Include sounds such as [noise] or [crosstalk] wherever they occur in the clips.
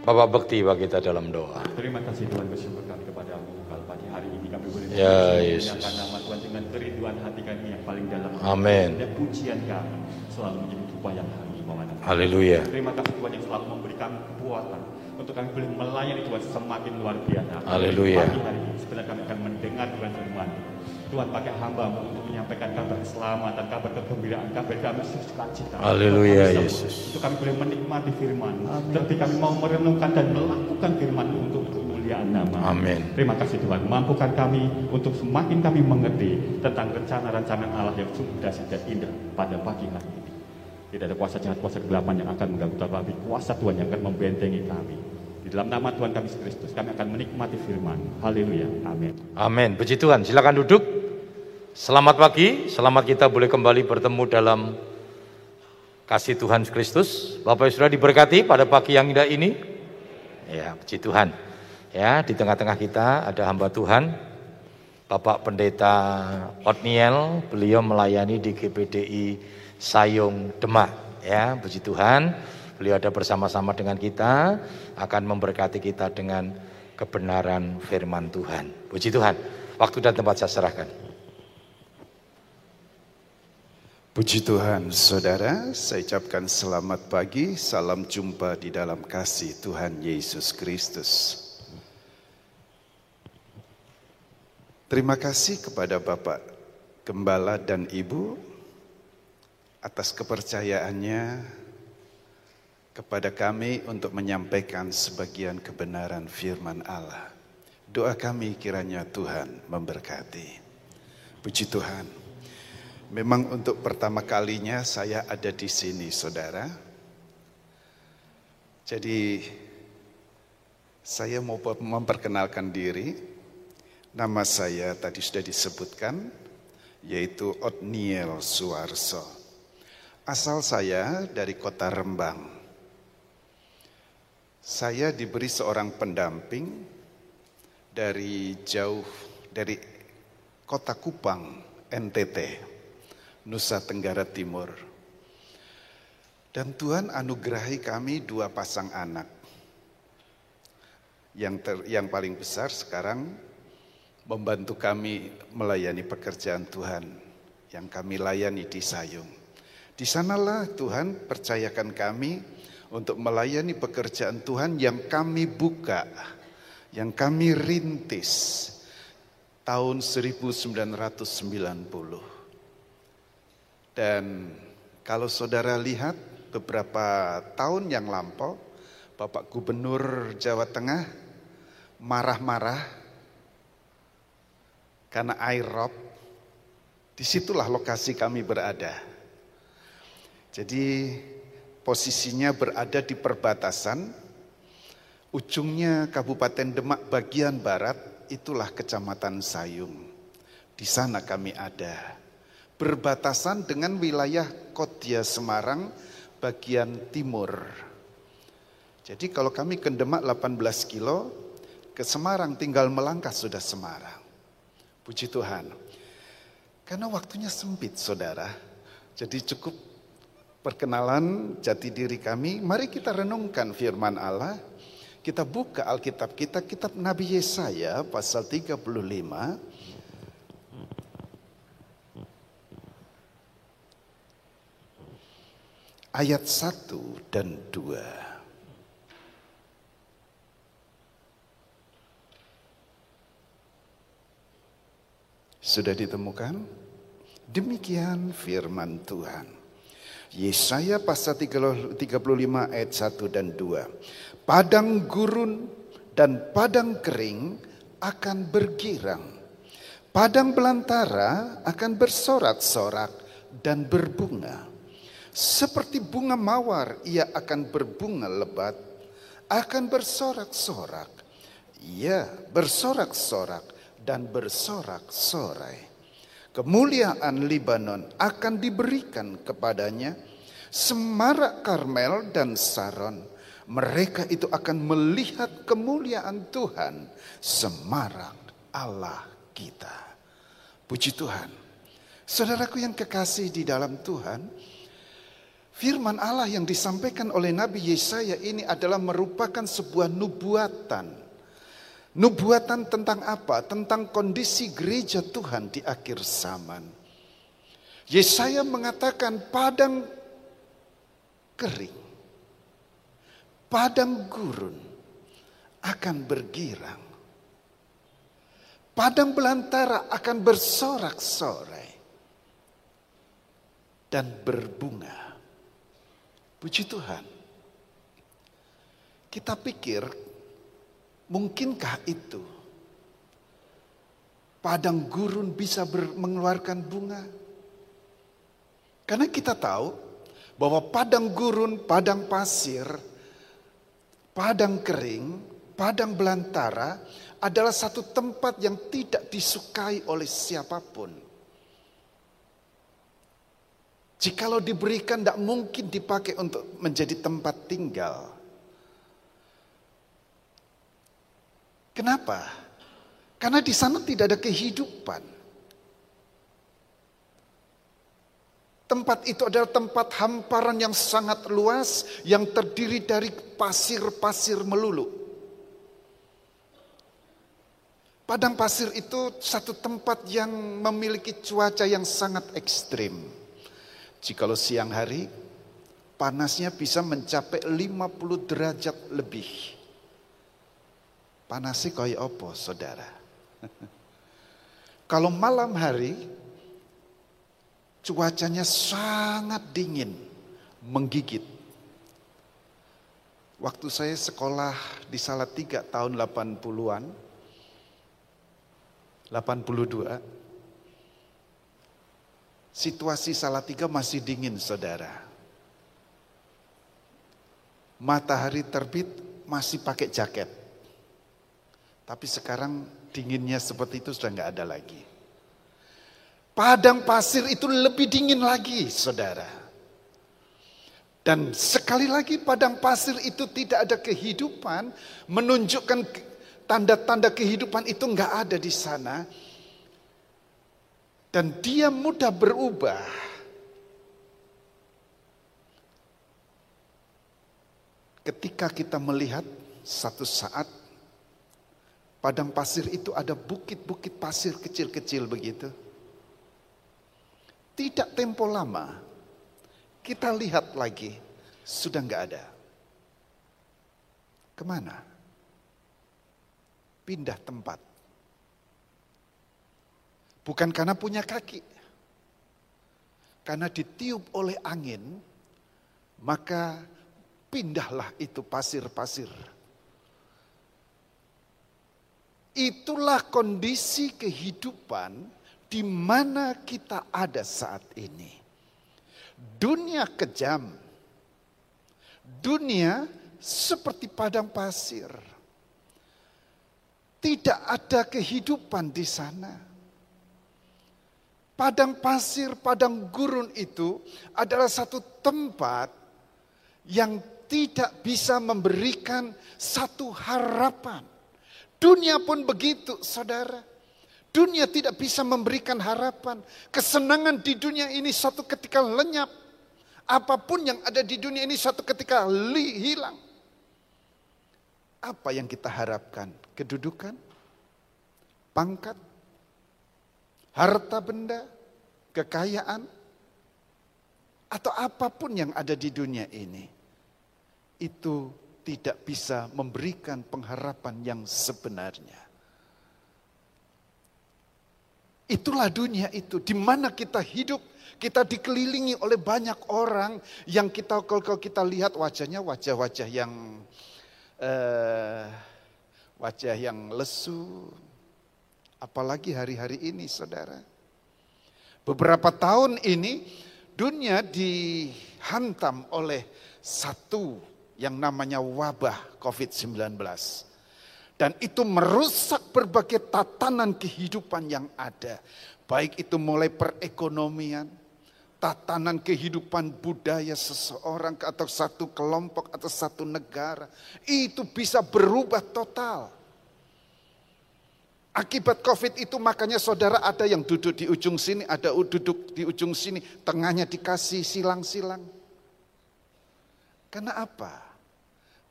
Bapak bekti bagi kita dalam doa. Terima kasih Tuhan bersyukur kami kepadamu kalau pagi hari ini kami boleh Ya, Yesus. nama Tuhan dengan kerinduan hati kami yang paling dalam. Amin. Dan pujian kami selalu menjadi upaya kami. Haleluya. Terima kasih Tuhan yang selalu memberi kami kekuatan untuk kami boleh melayani Tuhan semakin luar biasa. Haleluya. Pagi hari ini sebenarnya kami akan mendengar Tuhan firman. Tuhan pakai hamba untuk menyampaikan kabar keselamatan, kabar kegembiraan, kabar kami sukacita. Haleluya, Yesus. Untuk kami boleh menikmati firman. Tapi kami mau merenungkan dan melakukan firman untuk kemuliaan nama. Amin. Terima kasih Tuhan. Mampukan kami untuk semakin kami mengerti tentang rencana-rencana Allah yang sungguh dahsyat dan indah pada pagi hari ini. Tidak ada kuasa jahat, kuasa kegelapan yang akan mengganggu tapi kuasa Tuhan yang akan membentengi kami. Di dalam nama Tuhan kami Kristus, kami akan menikmati firman. Haleluya. Amin. Amin. Puji Tuhan. Silakan duduk. Selamat pagi. Selamat kita boleh kembali bertemu dalam kasih Tuhan Kristus. Bapak Ibu sudah diberkati pada pagi yang indah ini. Ya, puji Tuhan. Ya, di tengah-tengah kita ada hamba Tuhan, Bapak Pendeta Otniel, beliau melayani di GPDI Sayung Demak. Ya, puji Tuhan. Beliau ada bersama-sama dengan kita, akan memberkati kita dengan kebenaran firman Tuhan. Puji Tuhan. Waktu dan tempat saya serahkan. Puji Tuhan, saudara, saya ucapkan selamat pagi, salam jumpa di dalam kasih Tuhan Yesus Kristus. Terima kasih kepada Bapak Gembala dan Ibu atas kepercayaannya kepada kami untuk menyampaikan sebagian kebenaran firman Allah. Doa kami kiranya Tuhan memberkati. Puji Tuhan. Memang untuk pertama kalinya saya ada di sini, saudara. Jadi saya mau memperkenalkan diri. Nama saya tadi sudah disebutkan, yaitu Otniel Suarso. Asal saya dari kota Rembang. Saya diberi seorang pendamping dari jauh dari kota Kupang, NTT. Nusa Tenggara Timur. Dan Tuhan anugerahi kami dua pasang anak. Yang ter, yang paling besar sekarang membantu kami melayani pekerjaan Tuhan yang kami layani di Sayung. Di sanalah Tuhan percayakan kami untuk melayani pekerjaan Tuhan yang kami buka, yang kami rintis tahun 1990. Dan kalau saudara lihat beberapa tahun yang lampau, Bapak Gubernur Jawa Tengah marah-marah karena air rob. Di situlah lokasi kami berada. Jadi posisinya berada di perbatasan, ujungnya Kabupaten Demak bagian barat, itulah Kecamatan Sayung. Di sana kami ada berbatasan dengan wilayah Kodia Semarang bagian timur. Jadi kalau kami ke Demak 18 kilo, ke Semarang tinggal melangkah sudah Semarang. Puji Tuhan. Karena waktunya sempit saudara. Jadi cukup perkenalan jati diri kami. Mari kita renungkan firman Allah. Kita buka Alkitab kita, kitab Nabi Yesaya pasal 35 ayat 1 dan 2. Sudah ditemukan? Demikian firman Tuhan. Yesaya pasal 35 ayat 1 dan 2. Padang gurun dan padang kering akan bergirang. Padang belantara akan bersorak-sorak dan berbunga. Seperti bunga mawar ia akan berbunga lebat, akan bersorak-sorak. Ia bersorak-sorak dan bersorak-sorai. Kemuliaan Libanon akan diberikan kepadanya, semarak Karmel dan Saron. Mereka itu akan melihat kemuliaan Tuhan, semarak Allah kita. Puji Tuhan. Saudaraku yang kekasih di dalam Tuhan, Firman Allah yang disampaikan oleh Nabi Yesaya ini adalah merupakan sebuah nubuatan. Nubuatan tentang apa? Tentang kondisi gereja Tuhan di akhir zaman. Yesaya mengatakan padang kering, padang gurun akan bergirang. Padang belantara akan bersorak-sorai dan berbunga. Puji Tuhan. Kita pikir, mungkinkah itu? Padang gurun bisa mengeluarkan bunga? Karena kita tahu bahwa padang gurun, padang pasir, padang kering, padang belantara adalah satu tempat yang tidak disukai oleh siapa pun. Jikalau diberikan tidak mungkin dipakai untuk menjadi tempat tinggal. Kenapa? Karena di sana tidak ada kehidupan. Tempat itu adalah tempat hamparan yang sangat luas yang terdiri dari pasir-pasir melulu. Padang pasir itu satu tempat yang memiliki cuaca yang sangat ekstrim. Jikalau siang hari, panasnya bisa mencapai 50 derajat lebih. Panasnya kaya apa saudara? [laughs] Kalau malam hari, cuacanya sangat dingin, menggigit. Waktu saya sekolah di Salatiga tahun 80-an, 82. Situasi Salatiga masih dingin saudara. Matahari terbit masih pakai jaket. Tapi sekarang dinginnya seperti itu sudah nggak ada lagi. Padang pasir itu lebih dingin lagi saudara. Dan sekali lagi padang pasir itu tidak ada kehidupan menunjukkan Tanda-tanda kehidupan itu nggak ada di sana. Dan dia mudah berubah. Ketika kita melihat satu saat padang pasir itu ada bukit-bukit pasir kecil-kecil begitu. Tidak tempo lama, kita lihat lagi, sudah nggak ada. Ke mana? pindah tempat. Bukan karena punya kaki. Karena ditiup oleh angin, maka pindahlah itu pasir-pasir. Itulah kondisi kehidupan di mana kita ada saat ini. Dunia kejam. Dunia seperti padang pasir. Tidak ada kehidupan di sana. Padang pasir, padang gurun itu adalah satu tempat yang tidak bisa memberikan satu harapan. Dunia pun begitu, saudara. Dunia tidak bisa memberikan harapan. Kesenangan di dunia ini satu ketika lenyap. Apa pun yang ada di dunia ini satu ketika hilang. Apa yang kita harapkan? Kedudukan? Pangkat? Harta benda? Kekayaan? Atau apa pun yang ada di dunia ini. Itu tidak bisa memberikan pengharapan yang sebenarnya. Itulah dunia itu, di mana kita hidup, kita dikelilingi oleh banyak orang yang kita kalau kita lihat wajahnya wajah-wajah yang uh, wajah yang lesu. Apalagi hari-hari ini saudara. Beberapa tahun ini dunia dihantam oleh satu yang namanya wabah COVID-19. Dan itu merusak berbagai tatanan kehidupan yang ada. Baik itu mulai perekonomian, tatanan kehidupan budaya seseorang atau satu kelompok atau satu negara itu bisa berubah total. Akibat COVID itu makanya saudara ada yang duduk di ujung sini, ada duduk di ujung sini, tengahnya dikasih silang-silang. Karena apa?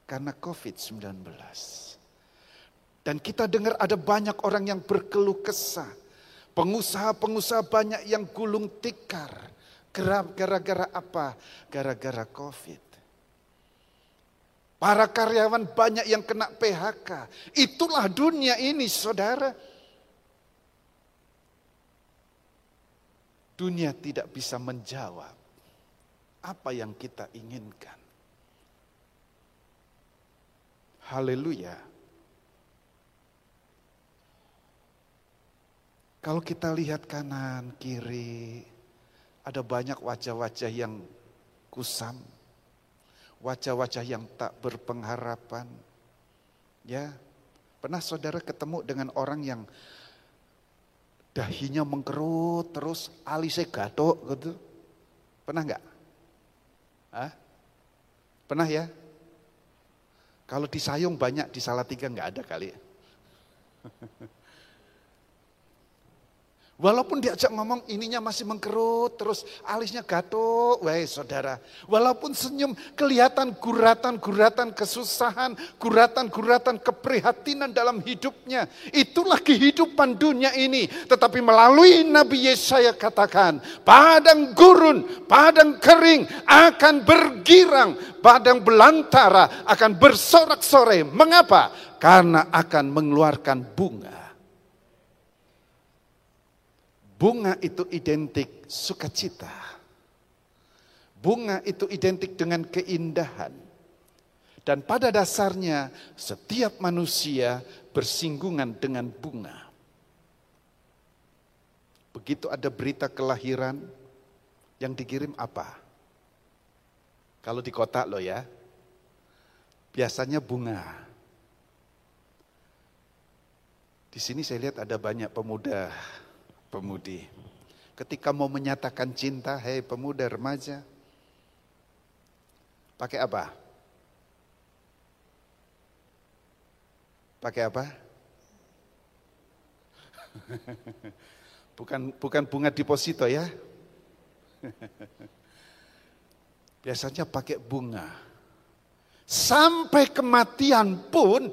Karena COVID-19. Dan kita dengar ada banyak orang yang berkeluh kesah. Pengusaha-pengusaha banyak yang gulung tikar. Gara-gara apa? Gara-gara COVID. Para karyawan banyak yang kena PHK. Itulah dunia ini, saudara. Dunia tidak bisa menjawab apa yang kita inginkan. Haleluya. Kalau kita lihat kanan, kiri, ada banyak wajah-wajah yang kusam, wajah-wajah yang tak berpengharapan. Ya, pernah saudara ketemu dengan orang yang dahinya mengkerut terus alisnya gatok gitu? Pernah nggak? Hah? Pernah ya? Kalau di Sayung banyak, di Salatiga nggak ada kali. Walaupun diajak ngomong ininya masih mengkerut, terus alisnya gatuk, wah saudara. Walaupun senyum kelihatan guratan-guratan kesusahan, guratan-guratan keprihatinan dalam hidupnya. Itulah kehidupan dunia ini. Tetapi melalui Nabi Yesaya katakan, padang gurun, padang kering akan bergirang, padang belantara akan bersorak-sore. Mengapa? Karena akan mengeluarkan bunga. Bunga itu identik sukacita. Bunga itu identik dengan keindahan. Dan pada dasarnya setiap manusia bersinggungan dengan bunga. Begitu ada berita kelahiran yang dikirim apa? Kalau di kota lo ya, biasanya bunga. Di sini saya lihat ada banyak pemuda pemudi. Ketika mau menyatakan cinta, hei pemuda remaja, pakai apa? Pakai apa? [laughs] bukan bukan bunga deposito ya. [laughs] Biasanya pakai bunga. Sampai kematian pun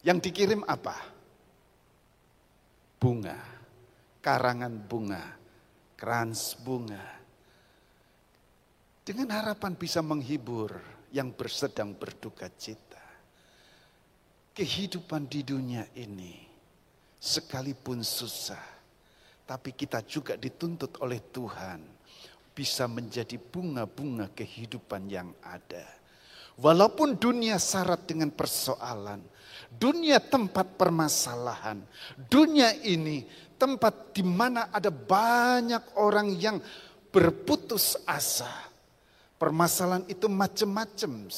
yang dikirim apa? Bunga karangan bunga, krans bunga. Dengan harapan bisa menghibur yang bersedang berduka cita. Kehidupan di dunia ini sekalipun susah, tapi kita juga dituntut oleh Tuhan bisa menjadi bunga-bunga kehidupan yang ada. Walaupun dunia syarat dengan persoalan, dunia tempat permasalahan, dunia ini tempat di mana ada banyak orang yang berputus asa. Permasalahan itu macam-macam.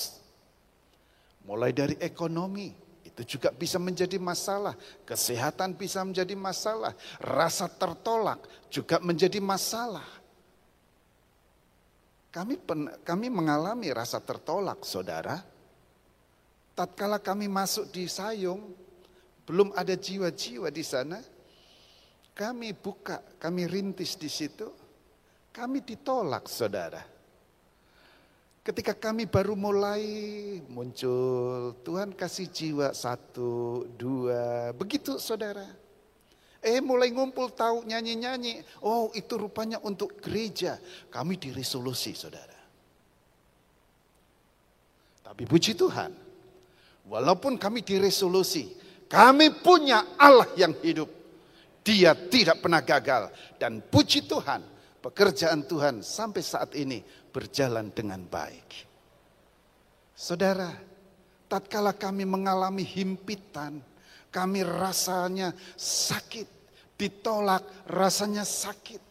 Mulai dari ekonomi, itu juga bisa menjadi masalah. Kesehatan bisa menjadi masalah. Rasa tertolak juga menjadi masalah. Kami pen, kami mengalami rasa tertolak, saudara. Tatkala kami masuk di Sayung, belum ada jiwa-jiwa di sana kami buka, kami rintis di situ, kami ditolak saudara. Ketika kami baru mulai muncul, Tuhan kasih jiwa satu, dua, begitu saudara. Eh mulai ngumpul tahu nyanyi-nyanyi, oh itu rupanya untuk gereja. Kami diresolusi saudara. Tapi puji Tuhan, walaupun kami diresolusi, kami punya Allah yang hidup. Dia tidak pernah gagal. Dan puji Tuhan, pekerjaan Tuhan sampai saat ini berjalan dengan baik. Saudara, tatkala kami mengalami himpitan, kami rasanya sakit, ditolak, rasanya sakit.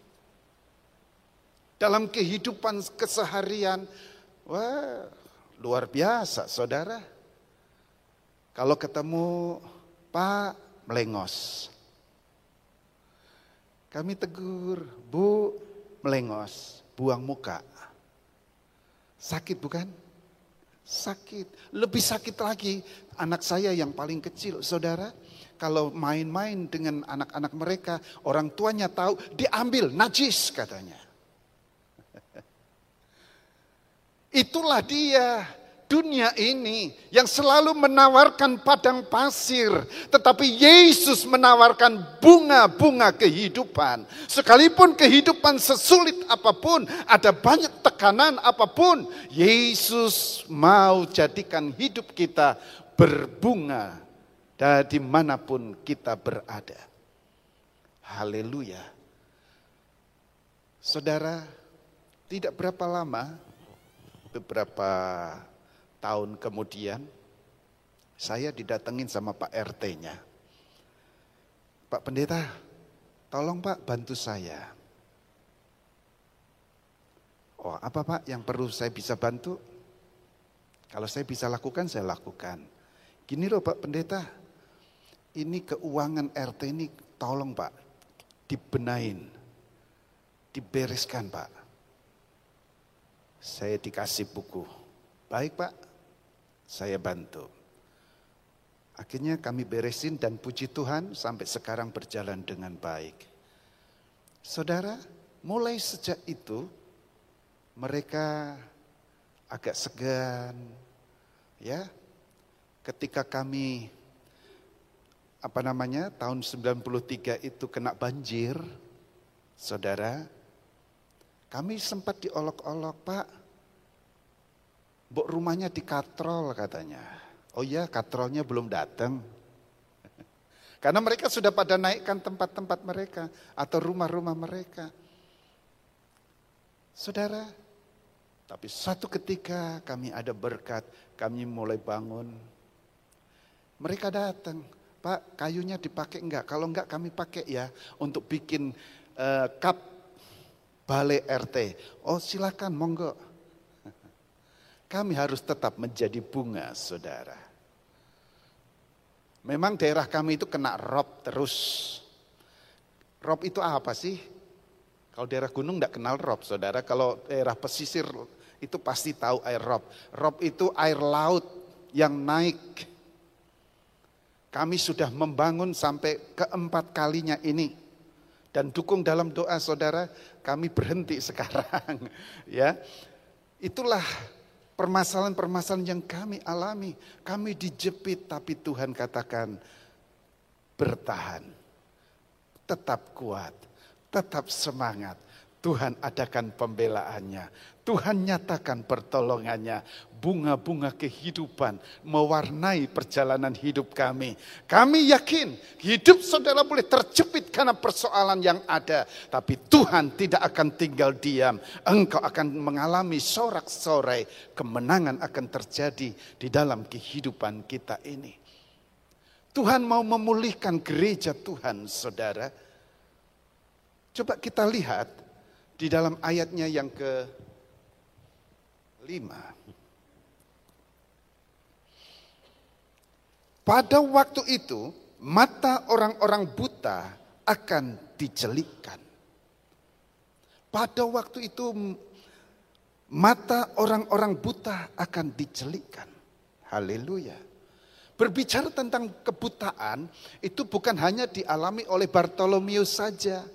Dalam kehidupan keseharian, wah luar biasa saudara. Kalau ketemu Pak Melengos, kami tegur, Bu, melengos, buang muka. Sakit bukan? Sakit. Lebih sakit lagi anak saya yang paling kecil, saudara. Kalau main-main dengan anak-anak mereka, orang tuanya tahu, [laughs] Itulah dia dunia ini yang selalu menawarkan padang pasir, tetapi Yesus menawarkan bunga-bunga kehidupan. Sekalipun kehidupan sesulit apa pun, ada banyak tekanan apa pun, Yesus mau jadikan hidup kita berbunga dari mana pun kita berada. Haleluya. Saudara, tidak berapa lama, beberapa tahun kemudian saya didatengin sama Pak RT-nya. Pak Pendeta, tolong Pak bantu saya. Oh apa Pak yang perlu saya bisa bantu? Kalau saya bisa lakukan, saya lakukan. Gini loh Pak Pendeta, ini keuangan RT ini tolong Pak, dibenain, dibereskan Pak. Saya dikasih buku. Baik Pak, saya bantu. Akhirnya kami beresin dan puji Tuhan sampai sekarang berjalan dengan baik. Saudara, mulai sejak itu mereka agak segan ya. Ketika kami apa namanya tahun 93 itu kena banjir, saudara, kami sempat diolok-olok, Pak, Bok rumahnya dikatrol katanya. Oh iya katrolnya belum datang. [laughs] Karena mereka sudah pada naikkan tempat-tempat mereka atau rumah-rumah mereka. Saudara, tapi satu ketika kami ada berkat, kami mulai bangun. Mereka datang, Pak kayunya dipakai enggak? Kalau enggak kami pakai ya untuk bikin uh, cup balai RT. Oh silakan monggo. Kami harus tetap menjadi bunga, saudara. Memang daerah kami itu kena rob terus. Rob itu apa sih? Kalau daerah gunung tidak kenal rob, saudara. Kalau daerah pesisir itu pasti tahu air rob. Rob itu air laut yang naik. Kami sudah membangun sampai keempat kalinya ini. Dan dukung dalam doa saudara, kami berhenti sekarang. [laughs] ya, Itulah permasalahan-permasalahan yang kami alami. Kami dijepit tapi Tuhan katakan bertahan. Tetap kuat, tetap semangat. Tuhan adakan pembelaannya. Tuhan nyatakan pertolongannya. Bunga-bunga kehidupan mewarnai perjalanan hidup kami. Kami yakin hidup saudara boleh terjepit karena persoalan yang ada. Tapi Tuhan tidak akan tinggal diam. Engkau akan mengalami sorak-sorai. Kemenangan akan terjadi di dalam kehidupan kita ini. Tuhan mau memulihkan gereja Tuhan saudara. Coba kita lihat di dalam ayatnya yang ke. Pada waktu itu mata orang-orang buta akan dicelikkan. Pada waktu itu mata orang-orang buta akan dicelikkan. Haleluya. Berbicara tentang kebutaan itu bukan hanya dialami oleh Bartolomeus saja.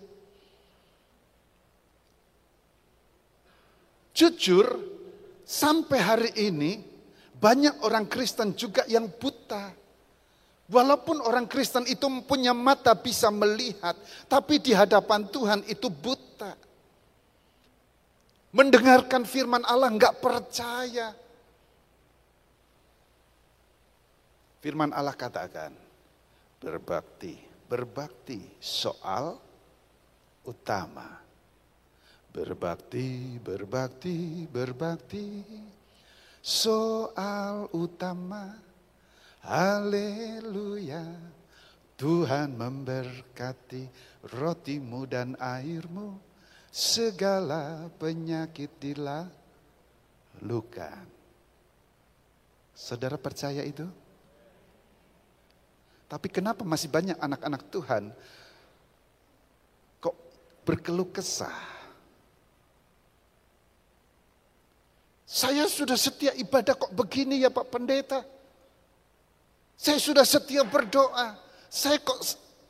Jujur, sampai hari ini banyak orang Kristen juga yang buta. Walaupun orang Kristen itu punya mata bisa melihat, tapi di hadapan Tuhan itu buta. Mendengarkan firman Allah nggak percaya. Firman Allah katakan, berbakti, berbakti soal utama Berbakti, berbakti, berbakti, soal utama. Haleluya, Tuhan memberkati rotimu dan airmu, segala penyakit dilalukan. Saudara percaya itu? Tapi kenapa masih banyak anak-anak Tuhan kok berkeluh kesah? Saya sudah setia ibadah kok begini ya Pak Pendeta. Saya sudah setia berdoa. Saya kok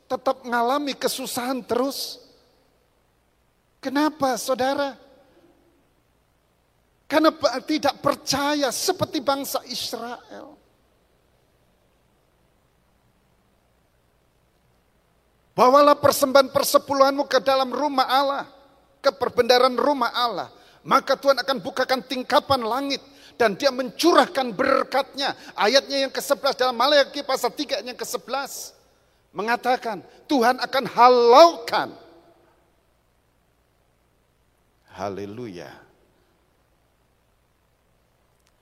tetap mengalami kesusahan terus. Kenapa saudara? Karena tidak percaya seperti bangsa Israel. Bawalah persembahan persepuluhanmu ke dalam rumah Allah. Ke perbendaran rumah Allah. Maka Tuhan akan bukakan tingkapan langit. Dan dia mencurahkan berkatnya. Ayatnya yang ke-11 dalam Malayaki pasal 3 yang ke-11. Mengatakan Tuhan akan halaukan. Haleluya.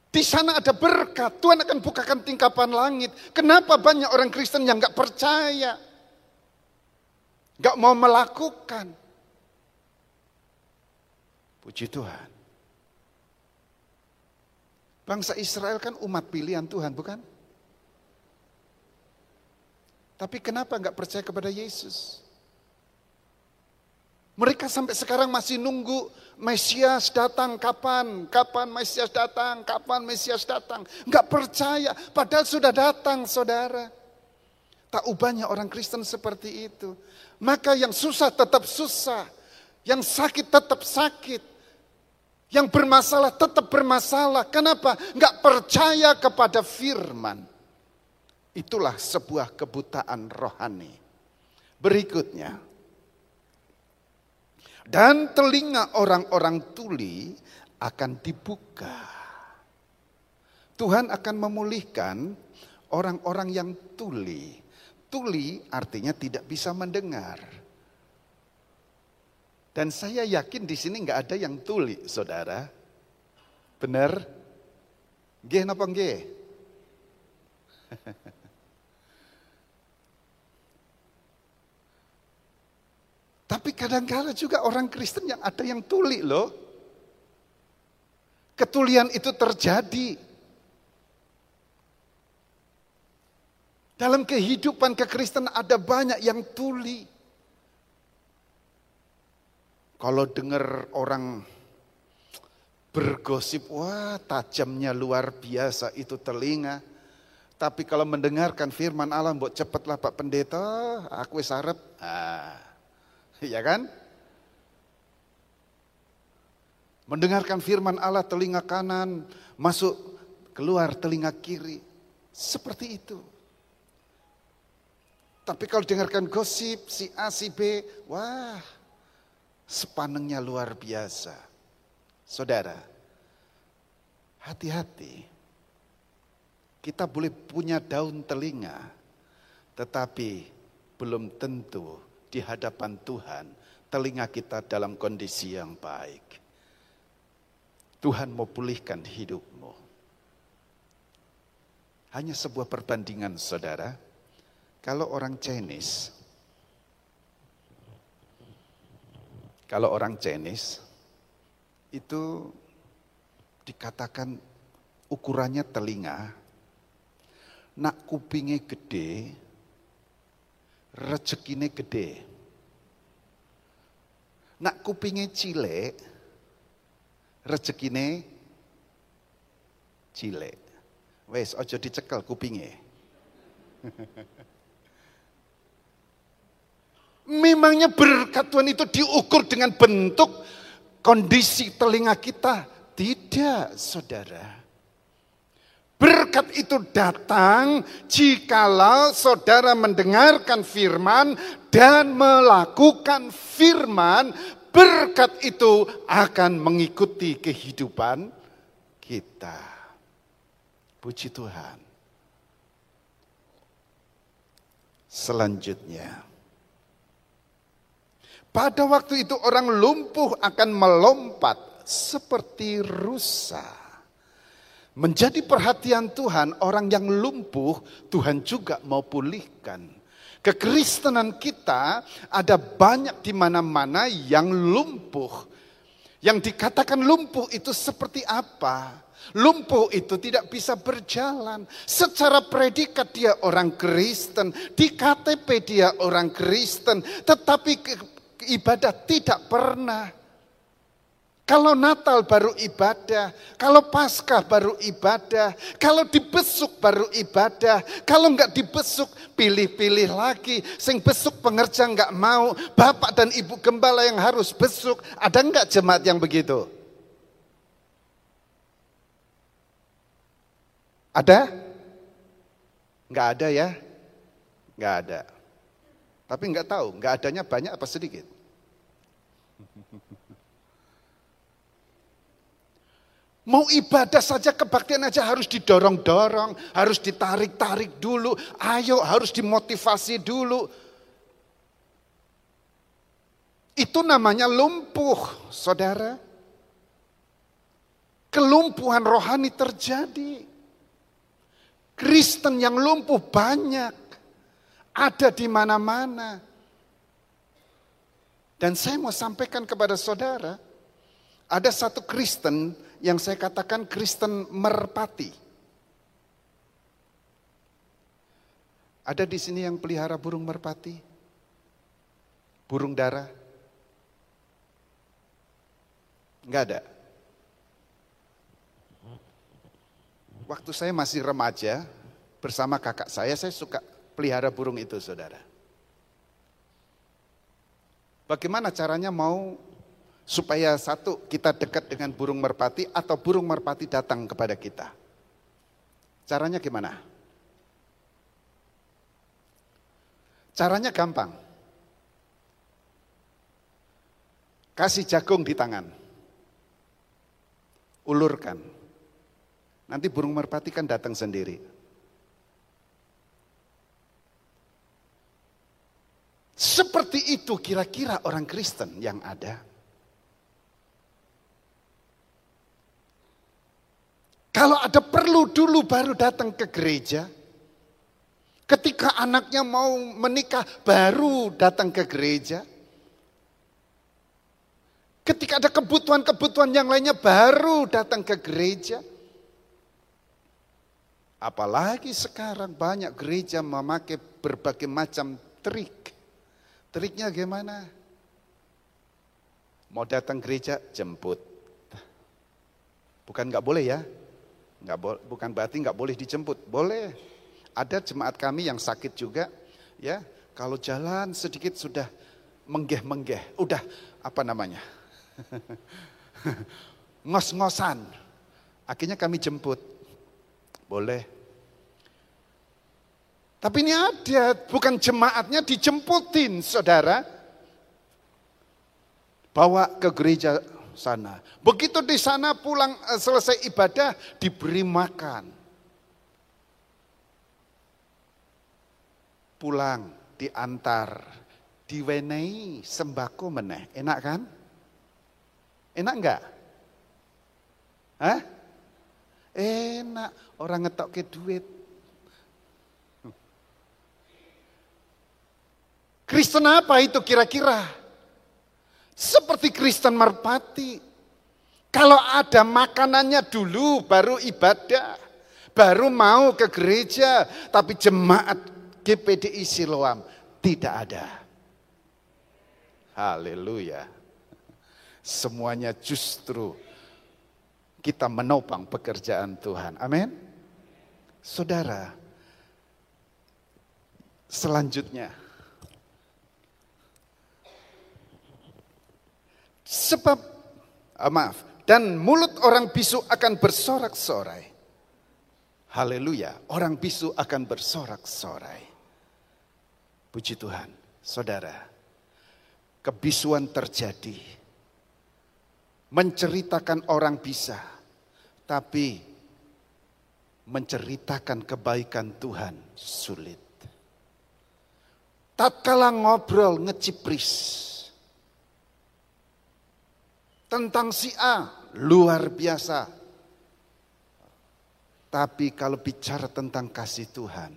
Di sana ada berkat. Tuhan akan bukakan tingkapan langit. Kenapa banyak orang Kristen yang gak percaya? Gak mau melakukan. Puji Tuhan. Bangsa Israel kan umat pilihan Tuhan, bukan? Tapi kenapa nggak percaya kepada Yesus? Mereka sampai sekarang masih nunggu Mesias datang kapan? Kapan Mesias datang? Kapan Mesias datang? Nggak percaya, padahal sudah datang saudara. Tak ubahnya orang Kristen seperti itu. Maka yang susah tetap susah. Yang sakit tetap sakit. Yang bermasalah tetap bermasalah. Kenapa? Enggak percaya kepada firman. Itulah sebuah kebutaan rohani. Berikutnya. Dan telinga orang-orang tuli akan dibuka. Tuhan akan memulihkan orang-orang yang tuli Tuli artinya tidak bisa mendengar. Dan saya yakin di sini nggak ada yang tuli, saudara. Benar? G apa G? Tapi kadang-kala juga orang Kristen yang ada yang tuli loh. Ketulian itu terjadi. Dalam kehidupan kekristenan ada banyak yang tuli. Kalau dengar orang bergosip, wah tajamnya luar biasa itu telinga. Tapi kalau mendengarkan firman Allah, buat cepatlah Pak Pendeta, aku sarap. Ah, ya kan? Mendengarkan firman Allah telinga kanan, masuk keluar telinga kiri. Seperti itu. Tapi kalau dengarkan gosip si A, si B, wah sepanengnya luar biasa. Saudara, hati-hati. Kita boleh punya daun telinga, tetapi belum tentu di hadapan Tuhan telinga kita dalam kondisi yang baik. Tuhan mau pulihkan hidupmu. Hanya sebuah perbandingan saudara kalau orang Chinese, kalau orang Chinese itu dikatakan ukurannya telinga, nak kupingnya gede, rezekine gede. Nak kupingnya cilik, rezekine cilik. Wes ojo dicekel kupingnya. [laughs] Memangnya berkat Tuhan itu diukur dengan bentuk kondisi telinga kita? Tidak, saudara. Berkat itu datang jikalau saudara mendengarkan firman dan melakukan firman, berkat itu akan mengikuti kehidupan kita. Puji Tuhan. Selanjutnya, pada waktu itu orang lumpuh akan melompat seperti rusa. Menjadi perhatian Tuhan, orang yang lumpuh Tuhan juga mau pulihkan. Kekristenan kita ada banyak di mana-mana yang lumpuh. Yang dikatakan lumpuh itu seperti apa? Lumpuh itu tidak bisa berjalan. Secara predikat dia orang Kristen, di KTP dia orang Kristen, tetapi ibadah tidak pernah. Kalau Natal baru ibadah, kalau Paskah baru ibadah, kalau dibesuk baru ibadah, kalau enggak dibesuk pilih-pilih lagi, sing besuk pengerja enggak mau, bapak dan ibu gembala yang harus besuk, ada enggak jemaat yang begitu? Ada? Enggak ada ya? Enggak ada. Tapi enggak tahu, enggak adanya banyak apa sedikit? Mau ibadah saja kebaktian aja harus didorong-dorong, harus ditarik-tarik dulu, ayo harus dimotivasi dulu. Itu namanya lumpuh, saudara. Kelumpuhan rohani terjadi. Kristen yang lumpuh banyak. Ada di mana-mana. Dan saya mau sampaikan kepada saudara, ada satu Kristen yang saya katakan Kristen merpati. Ada di sini yang pelihara burung merpati? Burung dara? Enggak ada. Waktu saya masih remaja, bersama kakak saya, saya suka pelihara burung itu, saudara. Bagaimana caranya mau supaya satu kita dekat dengan burung merpati atau burung merpati datang kepada kita. Caranya gimana? Caranya gampang. Kasih jagung di tangan. Ulurkan. Nanti burung merpati kan datang sendiri. Seperti itu kira-kira orang Kristen yang ada. Kalau ada perlu dulu baru datang ke gereja. Ketika anaknya mau menikah baru datang ke gereja. Ketika ada kebutuhan-kebutuhan yang lainnya baru datang ke gereja. Apalagi sekarang banyak gereja memakai berbagai macam trik. Triknya gimana? Mau datang gereja, jemput. Bukan nggak boleh ya, Nggak bo bukan berarti nggak boleh dijemput, boleh. Ada jemaat kami yang sakit juga, ya. Kalau jalan sedikit sudah menggeh-menggeh, udah apa namanya? [laughs] Ngos-ngosan. Akhirnya kami jemput. Boleh. Tapi ini ada, bukan jemaatnya dijemputin, saudara. Bawa ke gereja sana. Begitu di sana pulang eh, selesai ibadah diberi makan. Pulang diantar, diwenei sembako meneh. Enak kan? Enak enggak? Hah? Enak, orang ngetok ke duit. Kristen apa itu kira-kira? Seperti Kristen Merpati. Kalau ada makanannya dulu baru ibadah. Baru mau ke gereja. Tapi jemaat GPDI Siloam tidak ada. Haleluya. Semuanya justru kita menopang pekerjaan Tuhan. Amin. Saudara, selanjutnya Sebab, ah, maaf, dan mulut orang bisu akan bersorak-sorai. Haleluya, orang bisu akan bersorak-sorai. Puji Tuhan, saudara, kebisuan terjadi. Menceritakan orang bisa, tapi menceritakan kebaikan Tuhan sulit. Tatkala ngobrol ngecipris, tentang si A luar biasa. Tapi kalau bicara tentang kasih Tuhan,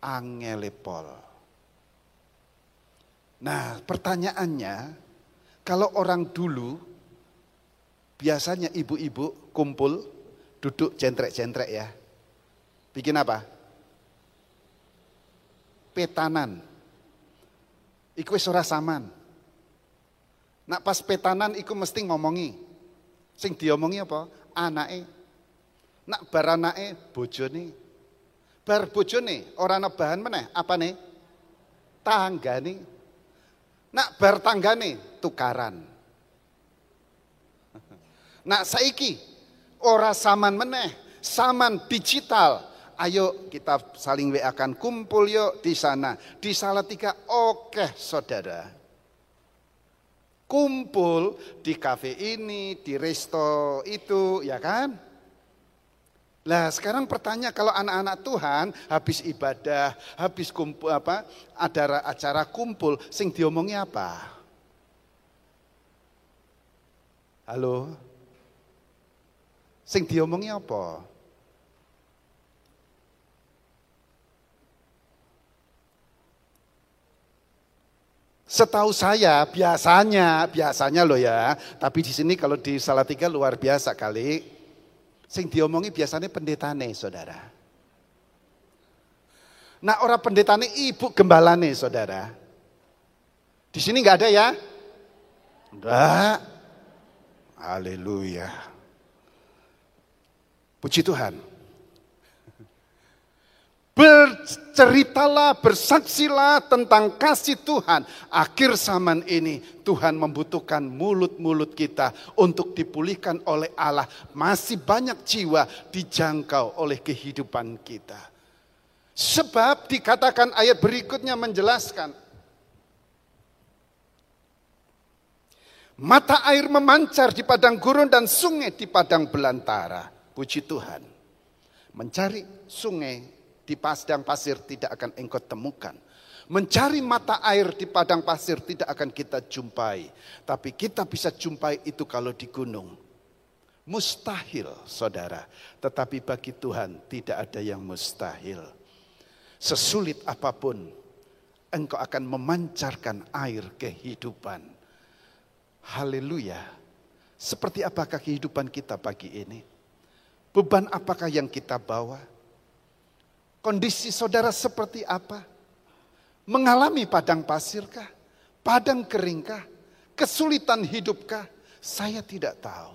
angelepol. Nah pertanyaannya, kalau orang dulu, biasanya ibu-ibu kumpul, duduk jentrek-jentrek ya. Bikin apa? Petanan. Iku wis saman. Nak pas petanan iku mesti ngomongi. Sing diomongi apa? Anake. Nak bar anake bojone. Bar bojone ora ana bahan meneh, apane? Tanggane. Nak bar tanggane tukaran. [laughs] Nak saiki ora saman meneh, Saman digital. Ayo kita saling WA kan kumpul yuk di sana. Di Salatiga oke saudara. Kumpul di kafe ini, di resto itu ya kan. Lah sekarang pertanyaan kalau anak-anak Tuhan habis ibadah, habis kumpul apa, ada acara kumpul, sing diomongi apa? Halo? Sing diomongi apa? Setahu saya biasanya, biasanya loh ya, tapi di sini kalau di Salatiga luar biasa kali, Sing diomongi biasanya pendetane, saudara. Nah orang pendetane ibu gembalane, saudara. Di sini nggak ada ya? Enggak. Haleluya. Puji Tuhan. Berceritalah, bersaksilah tentang kasih Tuhan. Akhir zaman ini Tuhan membutuhkan mulut-mulut kita untuk dipulihkan oleh Allah. Masih banyak jiwa dijangkau oleh kehidupan kita. Sebab dikatakan ayat berikutnya menjelaskan. Mata air memancar di padang gurun dan sungai di padang belantara. Puji Tuhan. Mencari sungai di padang pasir tidak akan engkau temukan. Mencari mata air di padang pasir tidak akan kita jumpai. Tapi kita bisa jumpai itu kalau di gunung. Mustahil saudara. Tetapi bagi Tuhan tidak ada yang mustahil. Sesulit apa pun engkau akan memancarkan air kehidupan. Haleluya. Seperti apakah kehidupan kita pagi ini? Beban apakah yang kita bawa? Kondisi saudara seperti apa? Mengalami padang pasirkah? Padang keringkah? Kesulitan hidupkah? Saya tidak tahu.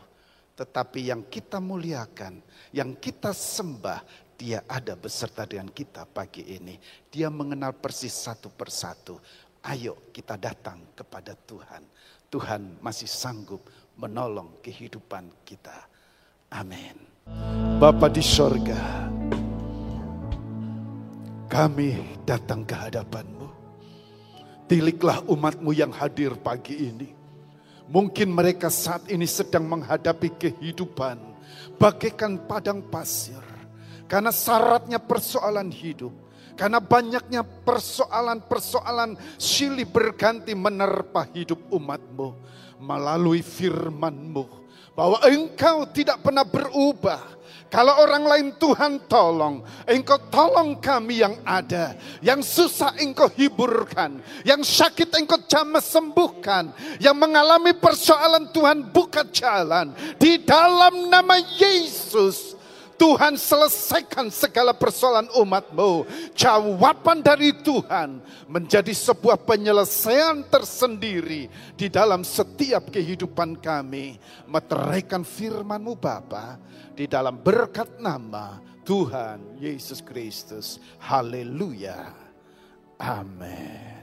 Tetapi yang kita muliakan, yang kita sembah, dia ada beserta dengan kita pagi ini. Dia mengenal persis satu persatu. Ayo kita datang kepada Tuhan. Tuhan masih sanggup menolong kehidupan kita. Amin. Bapa di sorga, kami datang ke hadapanmu. Tiliklah umatmu yang hadir pagi ini. Mungkin mereka saat ini sedang menghadapi kehidupan bagaikan padang pasir. Karena syaratnya persoalan hidup. Karena banyaknya persoalan-persoalan silih berganti menerpa hidup umatmu. Melalui firmanmu. Bahwa engkau tidak pernah berubah kalau orang lain Tuhan tolong, engkau tolong kami yang ada. Yang susah engkau hiburkan. Yang sakit engkau jamah sembuhkan. Yang mengalami persoalan Tuhan buka jalan. Di dalam nama Yesus. Tuhan selesaikan segala persoalan umatmu. Jawaban dari Tuhan menjadi sebuah penyelesaian tersendiri di dalam setiap kehidupan kami. Meteraikan firmanmu Bapa di dalam berkat nama Tuhan Yesus Kristus. Haleluya. Amin.